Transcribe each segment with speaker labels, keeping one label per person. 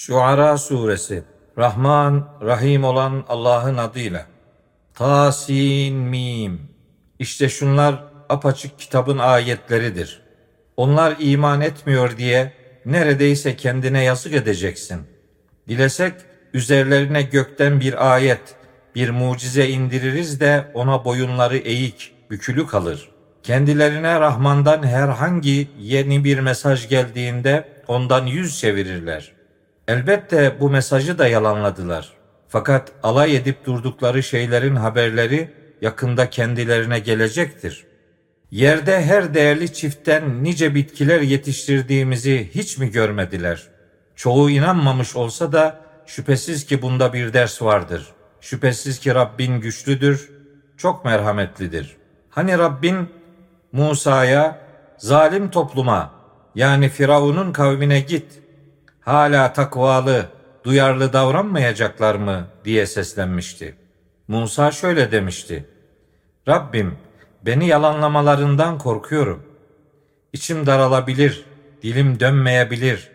Speaker 1: Şuara Suresi Rahman, Rahim olan Allah'ın adıyla. Tasin Mim. İşte şunlar apaçık kitabın ayetleridir. Onlar iman etmiyor diye neredeyse kendine yazık edeceksin. Dilesek üzerlerine gökten bir ayet, bir mucize indiririz de ona boyunları eğik, bükülü kalır. Kendilerine Rahman'dan herhangi yeni bir mesaj geldiğinde ondan yüz çevirirler.'' Elbette bu mesajı da yalanladılar. Fakat alay edip durdukları şeylerin haberleri yakında kendilerine gelecektir. Yerde her değerli çiftten nice bitkiler yetiştirdiğimizi hiç mi görmediler? Çoğu inanmamış olsa da şüphesiz ki bunda bir ders vardır. Şüphesiz ki Rabbin güçlüdür, çok merhametlidir. Hani Rabbin Musa'ya zalim topluma yani Firavun'un kavmine git hala takvalı, duyarlı davranmayacaklar mı diye seslenmişti. Musa şöyle demişti. Rabbim beni yalanlamalarından korkuyorum. İçim daralabilir, dilim dönmeyebilir.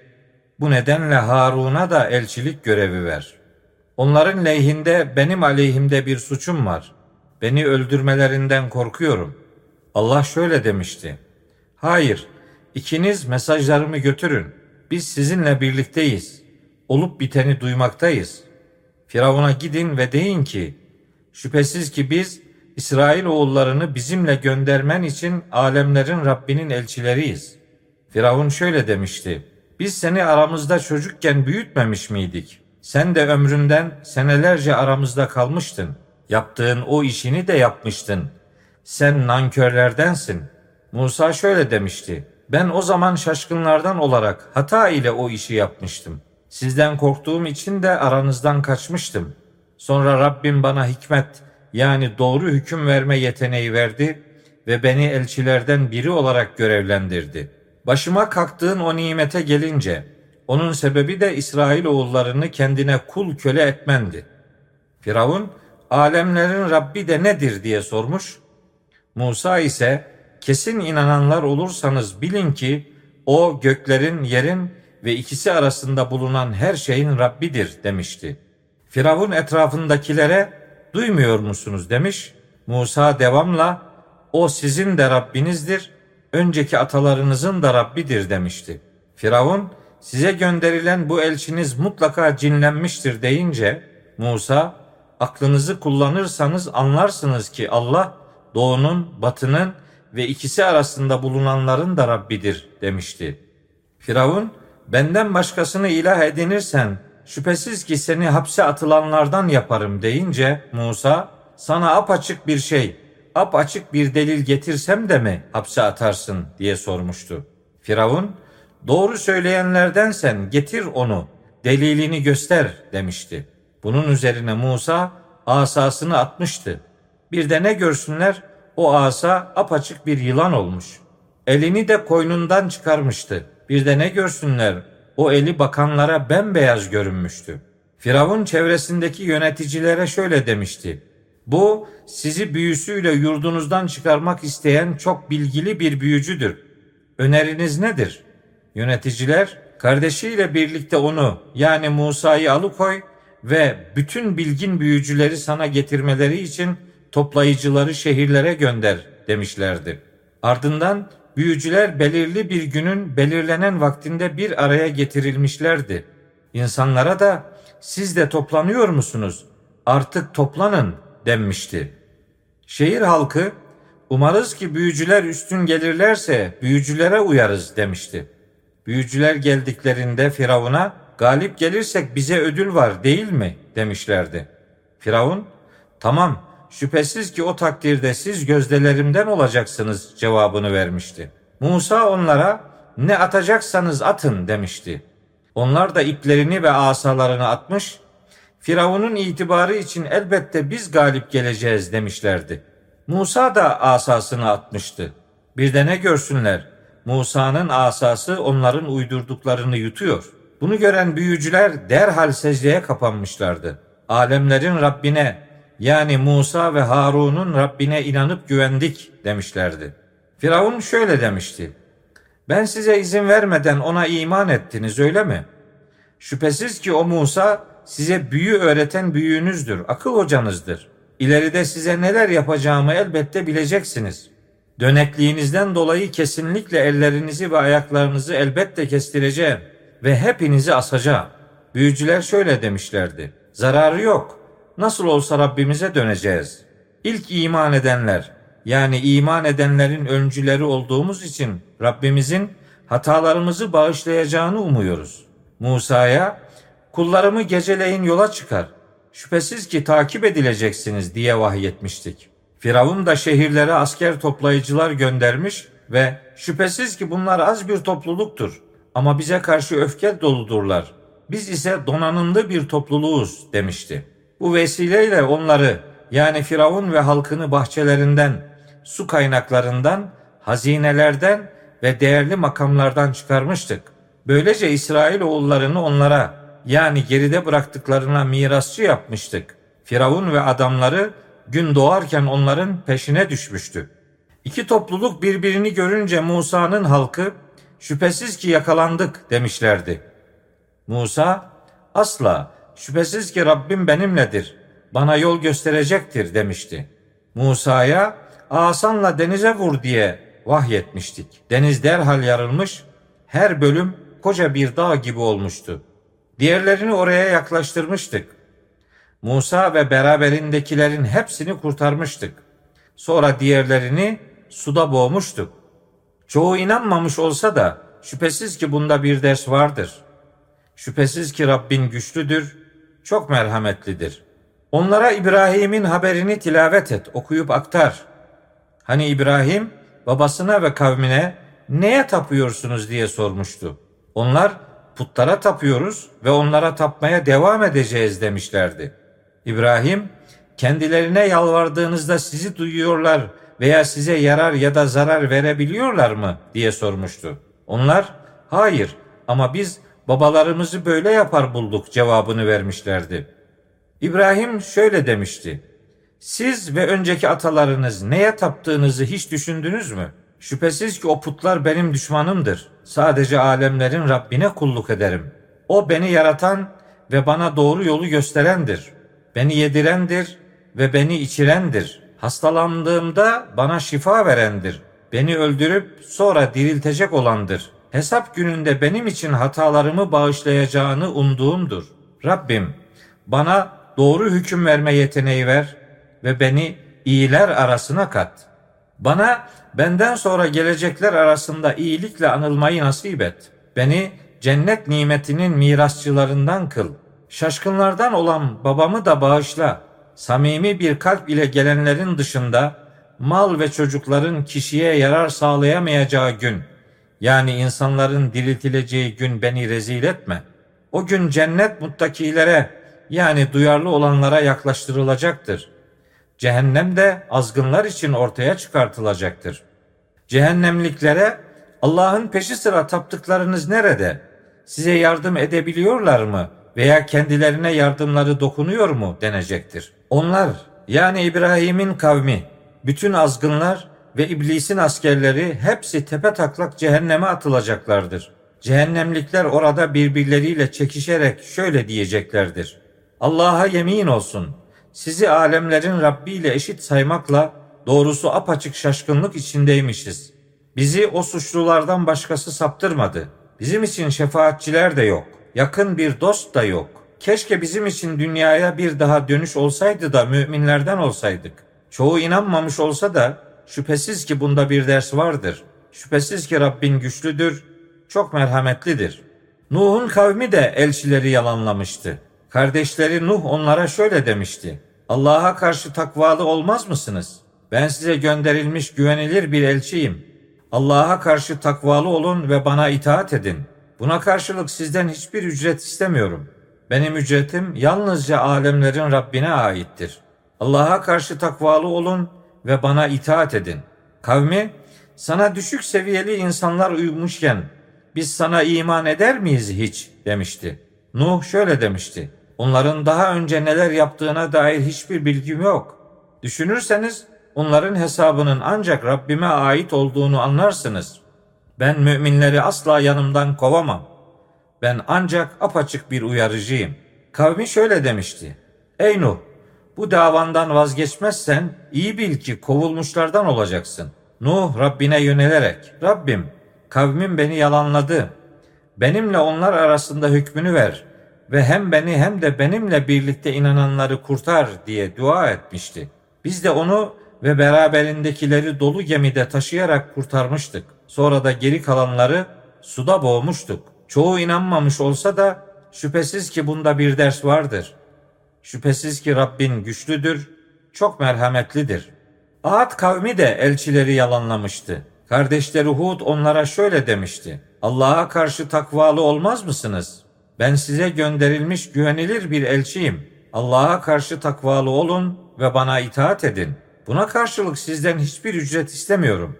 Speaker 1: Bu nedenle Harun'a da elçilik görevi ver. Onların lehinde benim aleyhimde bir suçum var. Beni öldürmelerinden korkuyorum. Allah şöyle demişti. Hayır, ikiniz mesajlarımı götürün.'' Biz sizinle birlikteyiz. Olup biteni duymaktayız. Firavun'a gidin ve deyin ki, şüphesiz ki biz İsrail oğullarını bizimle göndermen için alemlerin Rabbinin elçileriyiz. Firavun şöyle demişti, biz seni aramızda çocukken büyütmemiş miydik? Sen de ömründen senelerce aramızda kalmıştın. Yaptığın o işini de yapmıştın. Sen nankörlerdensin. Musa şöyle demişti, ben o zaman şaşkınlardan olarak hata ile o işi yapmıştım. Sizden korktuğum için de aranızdan kaçmıştım. Sonra Rabbim bana hikmet yani doğru hüküm verme yeteneği verdi ve beni elçilerden biri olarak görevlendirdi. Başıma kalktığın o nimete gelince onun sebebi de İsrail oğullarını kendine kul köle etmendi. Firavun alemlerin Rabbi de nedir diye sormuş. Musa ise kesin inananlar olursanız bilin ki o göklerin, yerin ve ikisi arasında bulunan her şeyin Rabbidir demişti. Firavun etrafındakilere duymuyor musunuz demiş. Musa devamla o sizin de Rabbinizdir, önceki atalarınızın da Rabbidir demişti. Firavun size gönderilen bu elçiniz mutlaka cinlenmiştir deyince Musa aklınızı kullanırsanız anlarsınız ki Allah doğunun, batının ve ikisi arasında bulunanların da Rabbidir demişti. Firavun, benden başkasını ilah edinirsen şüphesiz ki seni hapse atılanlardan yaparım deyince Musa, sana apaçık bir şey, apaçık bir delil getirsem de mi hapse atarsın diye sormuştu. Firavun, doğru söyleyenlerdensen getir onu, delilini göster demişti. Bunun üzerine Musa asasını atmıştı. Bir de ne görsünler o asa apaçık bir yılan olmuş. Elini de koynundan çıkarmıştı. Bir de ne görsünler o eli bakanlara bembeyaz görünmüştü. Firavun çevresindeki yöneticilere şöyle demişti. Bu sizi büyüsüyle yurdunuzdan çıkarmak isteyen çok bilgili bir büyücüdür. Öneriniz nedir? Yöneticiler kardeşiyle birlikte onu yani Musa'yı alıkoy ve bütün bilgin büyücüleri sana getirmeleri için toplayıcıları şehirlere gönder demişlerdi. Ardından büyücüler belirli bir günün belirlenen vaktinde bir araya getirilmişlerdi. İnsanlara da siz de toplanıyor musunuz? Artık toplanın denmişti. Şehir halkı umarız ki büyücüler üstün gelirlerse büyücülere uyarız demişti. Büyücüler geldiklerinde Firavun'a galip gelirsek bize ödül var değil mi demişlerdi. Firavun tamam şüphesiz ki o takdirde siz gözdelerimden olacaksınız cevabını vermişti. Musa onlara ne atacaksanız atın demişti. Onlar da iplerini ve asalarını atmış, Firavun'un itibarı için elbette biz galip geleceğiz demişlerdi. Musa da asasını atmıştı. Bir de ne görsünler, Musa'nın asası onların uydurduklarını yutuyor. Bunu gören büyücüler derhal secdeye kapanmışlardı. Alemlerin Rabbine yani Musa ve Harun'un Rabbine inanıp güvendik demişlerdi. Firavun şöyle demişti. Ben size izin vermeden ona iman ettiniz öyle mi? Şüphesiz ki o Musa size büyü öğreten büyüğünüzdür, akıl hocanızdır. İleride size neler yapacağımı elbette bileceksiniz. Dönekliğinizden dolayı kesinlikle ellerinizi ve ayaklarınızı elbette kestireceğim ve hepinizi asacağım. Büyücüler şöyle demişlerdi. Zararı yok. Nasıl olsa Rabbimize döneceğiz. İlk iman edenler, yani iman edenlerin öncüleri olduğumuz için Rabbimizin hatalarımızı bağışlayacağını umuyoruz. Musa'ya kullarımı geceleyin yola çıkar. Şüphesiz ki takip edileceksiniz diye vahyetmiştik. Firavun da şehirlere asker toplayıcılar göndermiş ve şüphesiz ki bunlar az bir topluluktur ama bize karşı öfke doludurlar. Biz ise donanımlı bir topluluğuz demişti. Bu vesileyle onları yani Firavun ve halkını bahçelerinden, su kaynaklarından, hazinelerden ve değerli makamlardan çıkarmıştık. Böylece İsrail oğullarını onlara yani geride bıraktıklarına mirasçı yapmıştık. Firavun ve adamları gün doğarken onların peşine düşmüştü. İki topluluk birbirini görünce Musa'nın halkı şüphesiz ki yakalandık demişlerdi. Musa asla şüphesiz ki Rabbim benimledir bana yol gösterecektir demişti. Musa'ya asanla denize vur diye vahyetmiştik. Deniz derhal yarılmış, her bölüm koca bir dağ gibi olmuştu. Diğerlerini oraya yaklaştırmıştık. Musa ve beraberindekilerin hepsini kurtarmıştık. Sonra diğerlerini suda boğmuştuk. Çoğu inanmamış olsa da şüphesiz ki bunda bir ders vardır. Şüphesiz ki Rabbin güçlüdür, çok merhametlidir. Onlara İbrahim'in haberini tilavet et, okuyup aktar. Hani İbrahim babasına ve kavmine neye tapıyorsunuz diye sormuştu. Onlar putlara tapıyoruz ve onlara tapmaya devam edeceğiz demişlerdi. İbrahim kendilerine yalvardığınızda sizi duyuyorlar veya size yarar ya da zarar verebiliyorlar mı diye sormuştu. Onlar hayır ama biz babalarımızı böyle yapar bulduk cevabını vermişlerdi. İbrahim şöyle demişti. Siz ve önceki atalarınız neye taptığınızı hiç düşündünüz mü? Şüphesiz ki o putlar benim düşmanımdır. Sadece alemlerin Rabbine kulluk ederim. O beni yaratan ve bana doğru yolu gösterendir. Beni yedirendir ve beni içirendir. Hastalandığımda bana şifa verendir. Beni öldürüp sonra diriltecek olandır. Hesap gününde benim için hatalarımı bağışlayacağını umduğumdur. Rabbim bana doğru hüküm verme yeteneği ver ve beni iyiler arasına kat. Bana benden sonra gelecekler arasında iyilikle anılmayı nasip et. Beni cennet nimetinin mirasçılarından kıl. Şaşkınlardan olan babamı da bağışla. Samimi bir kalp ile gelenlerin dışında mal ve çocukların kişiye yarar sağlayamayacağı gün, yani insanların diriltileceği gün beni rezil etme. O gün cennet muttakilere yani duyarlı olanlara yaklaştırılacaktır. Cehennem de azgınlar için ortaya çıkartılacaktır. Cehennemliklere Allah'ın peşi sıra taptıklarınız nerede? Size yardım edebiliyorlar mı veya kendilerine yardımları dokunuyor mu denecektir. Onlar yani İbrahim'in kavmi, bütün azgınlar ve iblisin askerleri hepsi tepe taklak cehenneme atılacaklardır. Cehennemlikler orada birbirleriyle çekişerek şöyle diyeceklerdir. Allah'a yemin olsun. Sizi alemlerin Rabbi ile eşit saymakla doğrusu apaçık şaşkınlık içindeymişiz. Bizi o suçlulardan başkası saptırmadı. Bizim için şefaatçiler de yok. Yakın bir dost da yok. Keşke bizim için dünyaya bir daha dönüş olsaydı da müminlerden olsaydık. Çoğu inanmamış olsa da şüphesiz ki bunda bir ders vardır. Şüphesiz ki Rabbin güçlüdür, çok merhametlidir. Nuh'un kavmi de elçileri yalanlamıştı. Kardeşleri Nuh onlara şöyle demişti. Allah'a karşı takvalı olmaz mısınız? Ben size gönderilmiş güvenilir bir elçiyim. Allah'a karşı takvalı olun ve bana itaat edin. Buna karşılık sizden hiçbir ücret istemiyorum. Benim ücretim yalnızca alemlerin Rabbine aittir. Allah'a karşı takvalı olun ve bana itaat edin. Kavmi, sana düşük seviyeli insanlar uymuşken biz sana iman eder miyiz hiç demişti. Nuh şöyle demişti. Onların daha önce neler yaptığına dair hiçbir bilgim yok. Düşünürseniz onların hesabının ancak Rabbime ait olduğunu anlarsınız. Ben müminleri asla yanımdan kovamam. Ben ancak apaçık bir uyarıcıyım. Kavmi şöyle demişti. Ey Nuh, bu davandan vazgeçmezsen iyi bil ki kovulmuşlardan olacaksın. Nuh Rabbine yönelerek, Rabbim kavmim beni yalanladı. Benimle onlar arasında hükmünü ver ve hem beni hem de benimle birlikte inananları kurtar diye dua etmişti. Biz de onu ve beraberindekileri dolu gemide taşıyarak kurtarmıştık. Sonra da geri kalanları suda boğmuştuk. Çoğu inanmamış olsa da şüphesiz ki bunda bir ders vardır. Şüphesiz ki Rabbin güçlüdür, çok merhametlidir. Ad kavmi de elçileri yalanlamıştı. Kardeşleri Hud onlara şöyle demişti. Allah'a karşı takvalı olmaz mısınız? Ben size gönderilmiş güvenilir bir elçiyim. Allah'a karşı takvalı olun ve bana itaat edin. Buna karşılık sizden hiçbir ücret istemiyorum.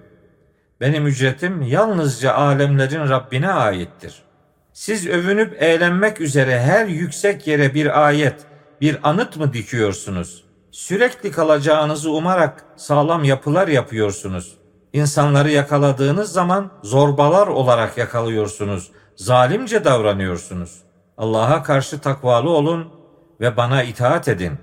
Speaker 1: Benim ücretim yalnızca alemlerin Rabbine aittir. Siz övünüp eğlenmek üzere her yüksek yere bir ayet, bir anıt mı dikiyorsunuz? Sürekli kalacağınızı umarak sağlam yapılar yapıyorsunuz. İnsanları yakaladığınız zaman zorbalar olarak yakalıyorsunuz. Zalimce davranıyorsunuz. Allah'a karşı takvalı olun ve bana itaat edin.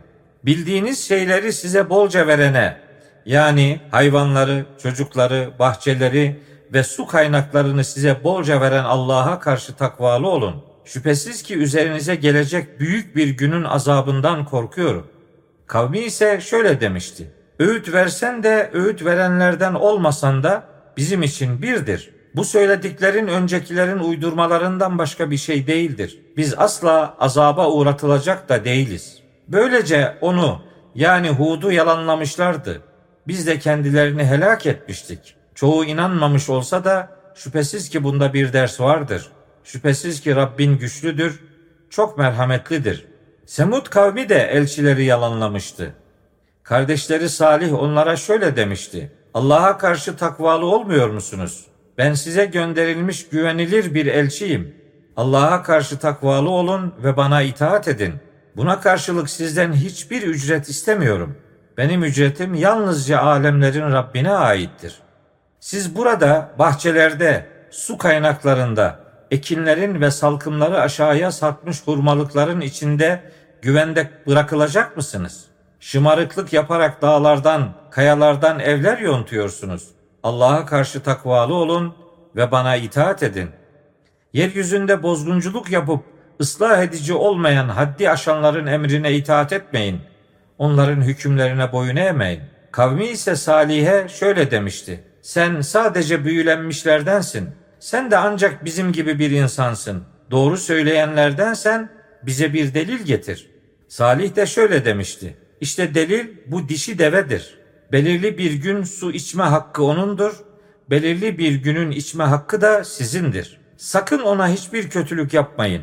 Speaker 1: Bildiğiniz şeyleri size bolca verene, yani hayvanları, çocukları, bahçeleri ve su kaynaklarını size bolca veren Allah'a karşı takvalı olun. Şüphesiz ki üzerinize gelecek büyük bir günün azabından korkuyorum. Kavmi ise şöyle demişti. Öğüt versen de öğüt verenlerden olmasan da bizim için birdir. Bu söylediklerin öncekilerin uydurmalarından başka bir şey değildir. Biz asla azaba uğratılacak da değiliz. Böylece onu yani Hud'u yalanlamışlardı. Biz de kendilerini helak etmiştik. Çoğu inanmamış olsa da şüphesiz ki bunda bir ders vardır. Şüphesiz ki Rabbin güçlüdür, çok merhametlidir. Semud kavmi de elçileri yalanlamıştı. Kardeşleri Salih onlara şöyle demişti. Allah'a karşı takvalı olmuyor musunuz? Ben size gönderilmiş güvenilir bir elçiyim. Allah'a karşı takvalı olun ve bana itaat edin. Buna karşılık sizden hiçbir ücret istemiyorum. Benim ücretim yalnızca alemlerin Rabbine aittir. Siz burada bahçelerde, su kaynaklarında, ekinlerin ve salkımları aşağıya sarkmış hurmalıkların içinde güvende bırakılacak mısınız? Şımarıklık yaparak dağlardan, kayalardan evler yontuyorsunuz. Allah'a karşı takvalı olun ve bana itaat edin. Yeryüzünde bozgunculuk yapıp ıslah edici olmayan haddi aşanların emrine itaat etmeyin. Onların hükümlerine boyun eğmeyin. Kavmi ise Salih'e şöyle demişti. Sen sadece büyülenmişlerdensin. Sen de ancak bizim gibi bir insansın. Doğru söyleyenlerdensen bize bir delil getir. Salih de şöyle demişti. İşte delil bu dişi devedir. Belirli bir gün su içme hakkı onundur. Belirli bir günün içme hakkı da sizindir. Sakın ona hiçbir kötülük yapmayın.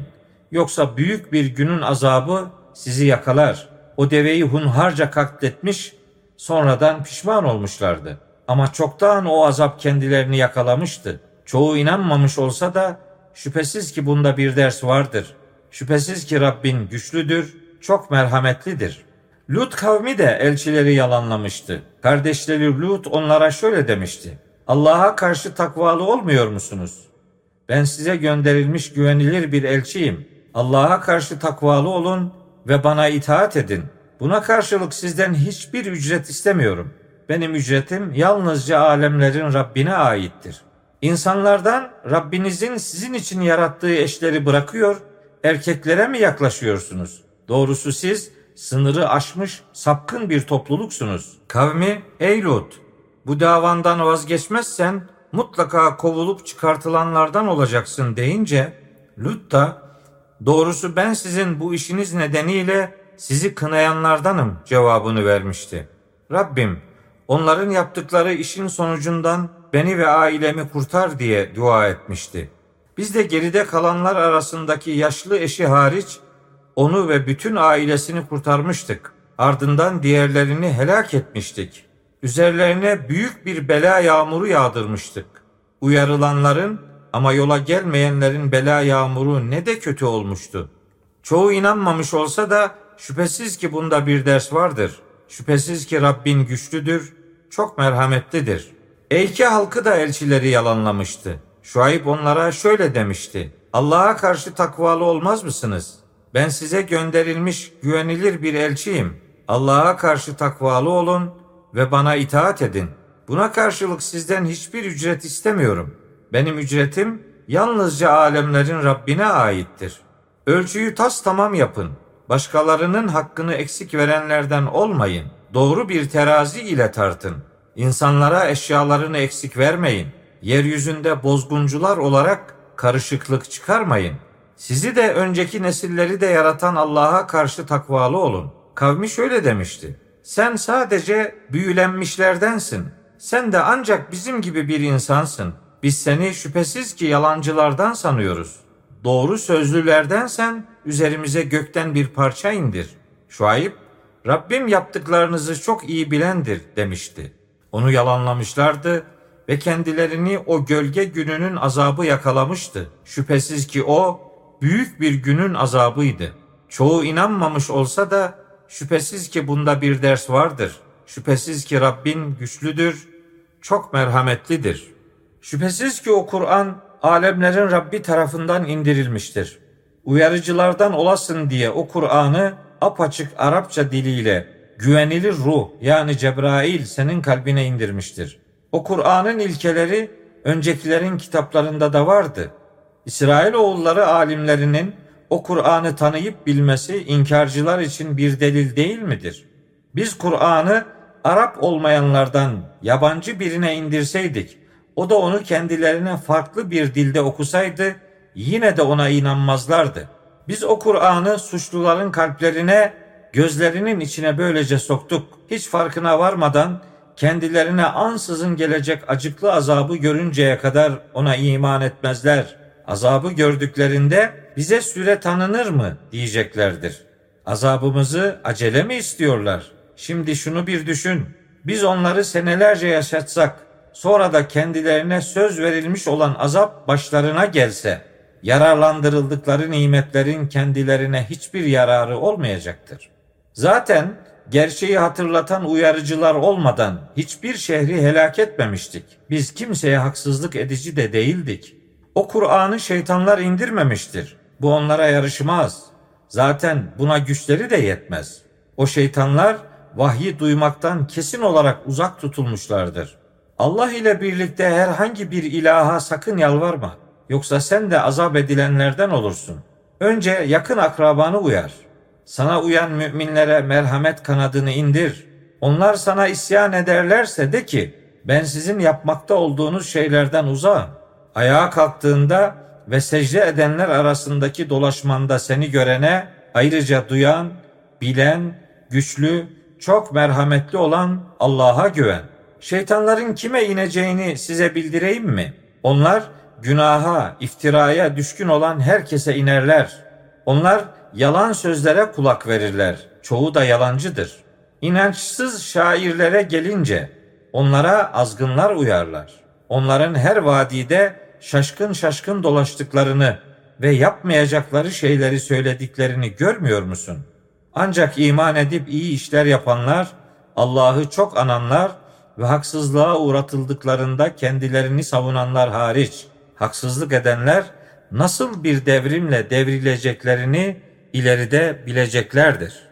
Speaker 1: Yoksa büyük bir günün azabı sizi yakalar. O deveyi hunharca katletmiş, sonradan pişman olmuşlardı. Ama çoktan o azap kendilerini yakalamıştı. Çoğu inanmamış olsa da şüphesiz ki bunda bir ders vardır. Şüphesiz ki Rabbin güçlüdür, çok merhametlidir. Lut kavmi de elçileri yalanlamıştı. Kardeşleri Lut onlara şöyle demişti. Allah'a karşı takvalı olmuyor musunuz? Ben size gönderilmiş güvenilir bir elçiyim. Allah'a karşı takvalı olun ve bana itaat edin. Buna karşılık sizden hiçbir ücret istemiyorum. Benim ücretim yalnızca alemlerin Rabbine aittir. İnsanlardan Rabbinizin sizin için yarattığı eşleri bırakıyor, erkeklere mi yaklaşıyorsunuz? Doğrusu siz sınırı aşmış sapkın bir topluluksunuz. Kavmi, ey Lut, bu davandan vazgeçmezsen mutlaka kovulup çıkartılanlardan olacaksın deyince Lut da doğrusu ben sizin bu işiniz nedeniyle sizi kınayanlardanım cevabını vermişti. Rabbim onların yaptıkları işin sonucundan beni ve ailemi kurtar diye dua etmişti. Biz de geride kalanlar arasındaki yaşlı eşi hariç onu ve bütün ailesini kurtarmıştık. Ardından diğerlerini helak etmiştik. Üzerlerine büyük bir bela yağmuru yağdırmıştık. Uyarılanların ama yola gelmeyenlerin bela yağmuru ne de kötü olmuştu. Çoğu inanmamış olsa da şüphesiz ki bunda bir ders vardır. Şüphesiz ki Rabbin güçlüdür, çok merhametlidir. Eyke halkı da elçileri yalanlamıştı. Şuayb onlara şöyle demişti. Allah'a karşı takvalı olmaz mısınız? Ben size gönderilmiş güvenilir bir elçiyim. Allah'a karşı takvalı olun ve bana itaat edin. Buna karşılık sizden hiçbir ücret istemiyorum. Benim ücretim yalnızca alemlerin Rabbine aittir. Ölçüyü tas tamam yapın. Başkalarının hakkını eksik verenlerden olmayın. Doğru bir terazi ile tartın. İnsanlara eşyalarını eksik vermeyin. Yeryüzünde bozguncular olarak karışıklık çıkarmayın. Sizi de önceki nesilleri de yaratan Allah'a karşı takvalı olun. Kavmi şöyle demişti. Sen sadece büyülenmişlerdensin. Sen de ancak bizim gibi bir insansın. Biz seni şüphesiz ki yalancılardan sanıyoruz. Doğru sözlülerdensen üzerimize gökten bir parça indir. Şuayb, Rabbim yaptıklarınızı çok iyi bilendir demişti. Onu yalanlamışlardı ve kendilerini o gölge gününün azabı yakalamıştı. Şüphesiz ki o büyük bir günün azabıydı. Çoğu inanmamış olsa da şüphesiz ki bunda bir ders vardır. Şüphesiz ki Rabbin güçlüdür, çok merhametlidir. Şüphesiz ki o Kur'an alemlerin Rabbi tarafından indirilmiştir. Uyarıcılardan olasın diye o Kur'an'ı apaçık Arapça diliyle güvenilir ruh yani Cebrail senin kalbine indirmiştir. O Kur'an'ın ilkeleri öncekilerin kitaplarında da vardı. İsrail oğulları alimlerinin o Kur'an'ı tanıyıp bilmesi inkarcılar için bir delil değil midir? Biz Kur'an'ı Arap olmayanlardan yabancı birine indirseydik, o da onu kendilerine farklı bir dilde okusaydı, yine de ona inanmazlardı. Biz o Kur'an'ı suçluların kalplerine, gözlerinin içine böylece soktuk. Hiç farkına varmadan kendilerine ansızın gelecek acıklı azabı görünceye kadar ona iman etmezler. Azabı gördüklerinde bize süre tanınır mı diyeceklerdir. Azabımızı acele mi istiyorlar? Şimdi şunu bir düşün. Biz onları senelerce yaşatsak, sonra da kendilerine söz verilmiş olan azap başlarına gelse, yararlandırıldıkları nimetlerin kendilerine hiçbir yararı olmayacaktır. Zaten gerçeği hatırlatan uyarıcılar olmadan hiçbir şehri helak etmemiştik. Biz kimseye haksızlık edici de değildik. O Kur'an'ı şeytanlar indirmemiştir. Bu onlara yarışmaz. Zaten buna güçleri de yetmez. O şeytanlar vahyi duymaktan kesin olarak uzak tutulmuşlardır. Allah ile birlikte herhangi bir ilaha sakın yalvarma. Yoksa sen de azap edilenlerden olursun. Önce yakın akrabanı uyar. Sana uyan müminlere merhamet kanadını indir. Onlar sana isyan ederlerse de ki ben sizin yapmakta olduğunuz şeylerden uzağım. Ayağa kalktığında ve secde edenler arasındaki dolaşmanda seni görene ayrıca duyan, bilen, güçlü, çok merhametli olan Allah'a güven. Şeytanların kime ineceğini size bildireyim mi? Onlar günaha, iftiraya düşkün olan herkese inerler. Onlar yalan sözlere kulak verirler. Çoğu da yalancıdır. İnançsız şairlere gelince onlara azgınlar uyarlar. Onların her vadide şaşkın şaşkın dolaştıklarını ve yapmayacakları şeyleri söylediklerini görmüyor musun? Ancak iman edip iyi işler yapanlar, Allah'ı çok ananlar ve haksızlığa uğratıldıklarında kendilerini savunanlar hariç, haksızlık edenler nasıl bir devrimle devrileceklerini ileride bileceklerdir.''